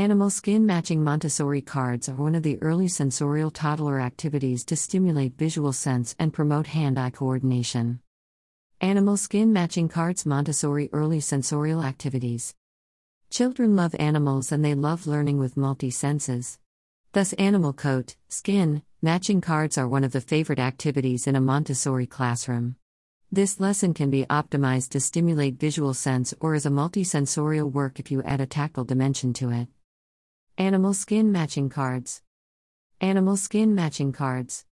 Animal skin matching Montessori cards are one of the early sensorial toddler activities to stimulate visual sense and promote hand eye coordination. Animal skin matching cards Montessori early sensorial activities. Children love animals and they love learning with multi senses. Thus, animal coat, skin, matching cards are one of the favorite activities in a Montessori classroom. This lesson can be optimized to stimulate visual sense or as a multisensorial work if you add a tactile dimension to it. Animal skin matching cards. Animal skin matching cards.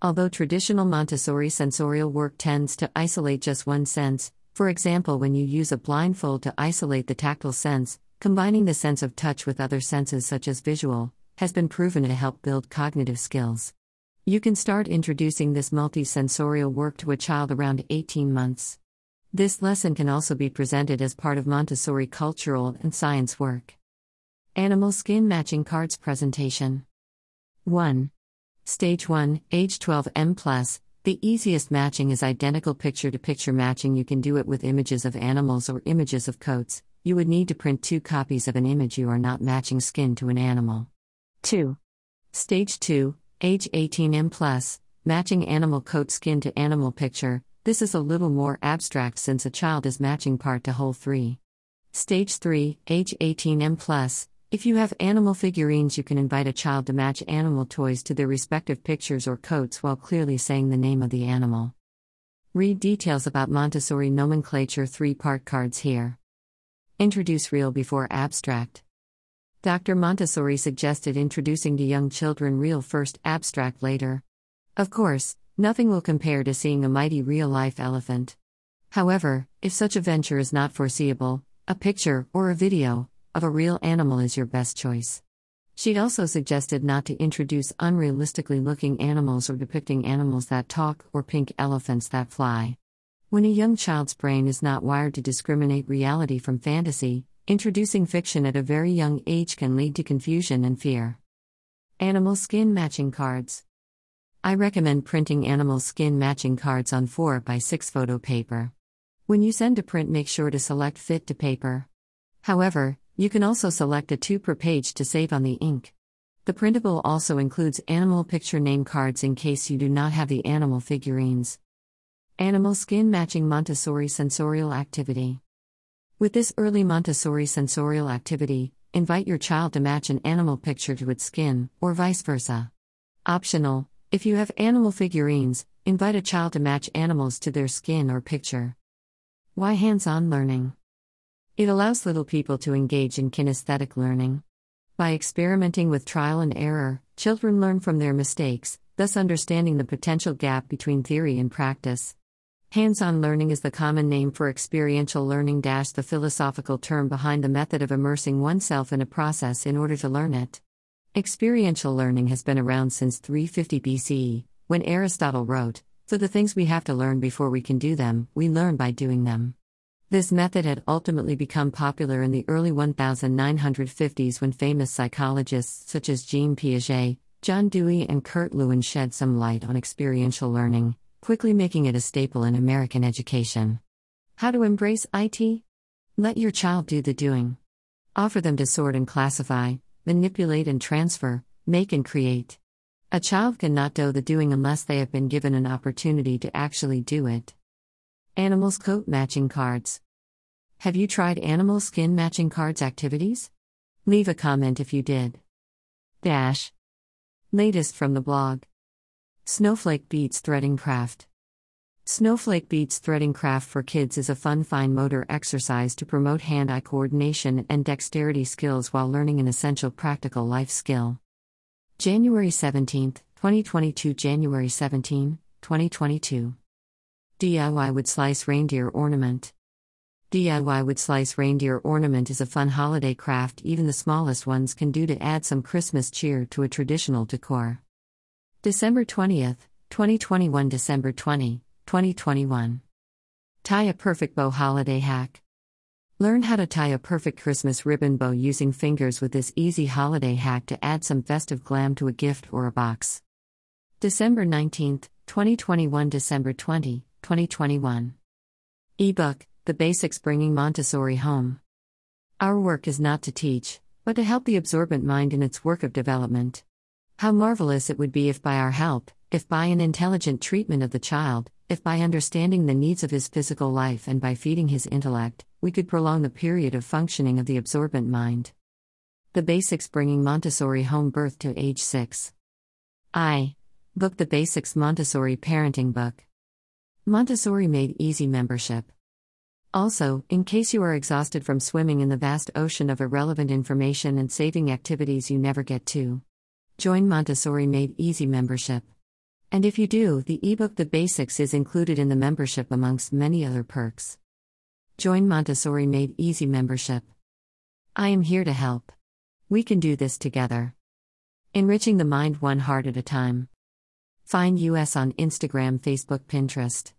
Although traditional Montessori sensorial work tends to isolate just one sense, for example, when you use a blindfold to isolate the tactile sense, combining the sense of touch with other senses such as visual, has been proven to help build cognitive skills. You can start introducing this multisensorial work to a child around 18 months. This lesson can also be presented as part of Montessori cultural and science work. Animal skin matching cards presentation. 1. Stage 1, age 12 M+. The easiest matching is identical picture to picture matching. You can do it with images of animals or images of coats. You would need to print two copies of an image you are not matching skin to an animal. 2. Stage 2, Age 18M plus, matching animal coat skin to animal picture. This is a little more abstract since a child is matching part to whole 3. Stage 3, age 18M plus. If you have animal figurines, you can invite a child to match animal toys to their respective pictures or coats while clearly saying the name of the animal. Read details about Montessori nomenclature 3 part cards here. Introduce real before abstract. Dr. Montessori suggested introducing to young children real first, abstract later. Of course, nothing will compare to seeing a mighty real life elephant. However, if such a venture is not foreseeable, a picture, or a video, of a real animal is your best choice. She'd also suggested not to introduce unrealistically looking animals or depicting animals that talk or pink elephants that fly. When a young child's brain is not wired to discriminate reality from fantasy, Introducing fiction at a very young age can lead to confusion and fear. Animal skin matching cards. I recommend printing animal skin matching cards on 4 by 6 photo paper. When you send to print, make sure to select fit to paper. However, you can also select a 2 per page to save on the ink. The printable also includes animal picture name cards in case you do not have the animal figurines. Animal skin matching Montessori sensorial activity. With this early Montessori sensorial activity, invite your child to match an animal picture to its skin, or vice versa. Optional, if you have animal figurines, invite a child to match animals to their skin or picture. Why hands on learning? It allows little people to engage in kinesthetic learning. By experimenting with trial and error, children learn from their mistakes, thus understanding the potential gap between theory and practice. Hands on learning is the common name for experiential learning, the philosophical term behind the method of immersing oneself in a process in order to learn it. Experiential learning has been around since 350 BCE, when Aristotle wrote, For the things we have to learn before we can do them, we learn by doing them. This method had ultimately become popular in the early 1950s when famous psychologists such as Jean Piaget, John Dewey, and Kurt Lewin shed some light on experiential learning quickly making it a staple in American education. How to embrace IT? Let your child do the doing. Offer them to sort and classify, manipulate and transfer, make and create. A child cannot do the doing unless they have been given an opportunity to actually do it. Animals coat matching cards. Have you tried animal skin matching cards activities? Leave a comment if you did. Dash. Latest from the blog. Snowflake Beads Threading Craft. Snowflake Beads Threading Craft for Kids is a fun fine motor exercise to promote hand eye coordination and dexterity skills while learning an essential practical life skill. January 17, 2022, January 17, 2022. DIY wood slice reindeer ornament. DIY wood slice reindeer ornament is a fun holiday craft even the smallest ones can do to add some Christmas cheer to a traditional decor. December 20th, 2021 December 20, 2021. Tie a perfect bow holiday hack. Learn how to tie a perfect Christmas ribbon bow using fingers with this easy holiday hack to add some festive glam to a gift or a box. December 19th, 2021 December 20, 2021. Ebook The Basics Bringing Montessori Home. Our work is not to teach, but to help the absorbent mind in its work of development. How marvelous it would be if, by our help, if by an intelligent treatment of the child, if by understanding the needs of his physical life and by feeding his intellect, we could prolong the period of functioning of the absorbent mind. The Basics Bringing Montessori Home Birth to Age 6. I. Book The Basics Montessori Parenting Book. Montessori Made Easy Membership. Also, in case you are exhausted from swimming in the vast ocean of irrelevant information and saving activities you never get to, join Montessori Made Easy membership. And if you do, the ebook The Basics is included in the membership amongst many other perks. Join Montessori Made Easy membership. I am here to help. We can do this together. Enriching the mind one heart at a time. Find us on Instagram, Facebook, Pinterest.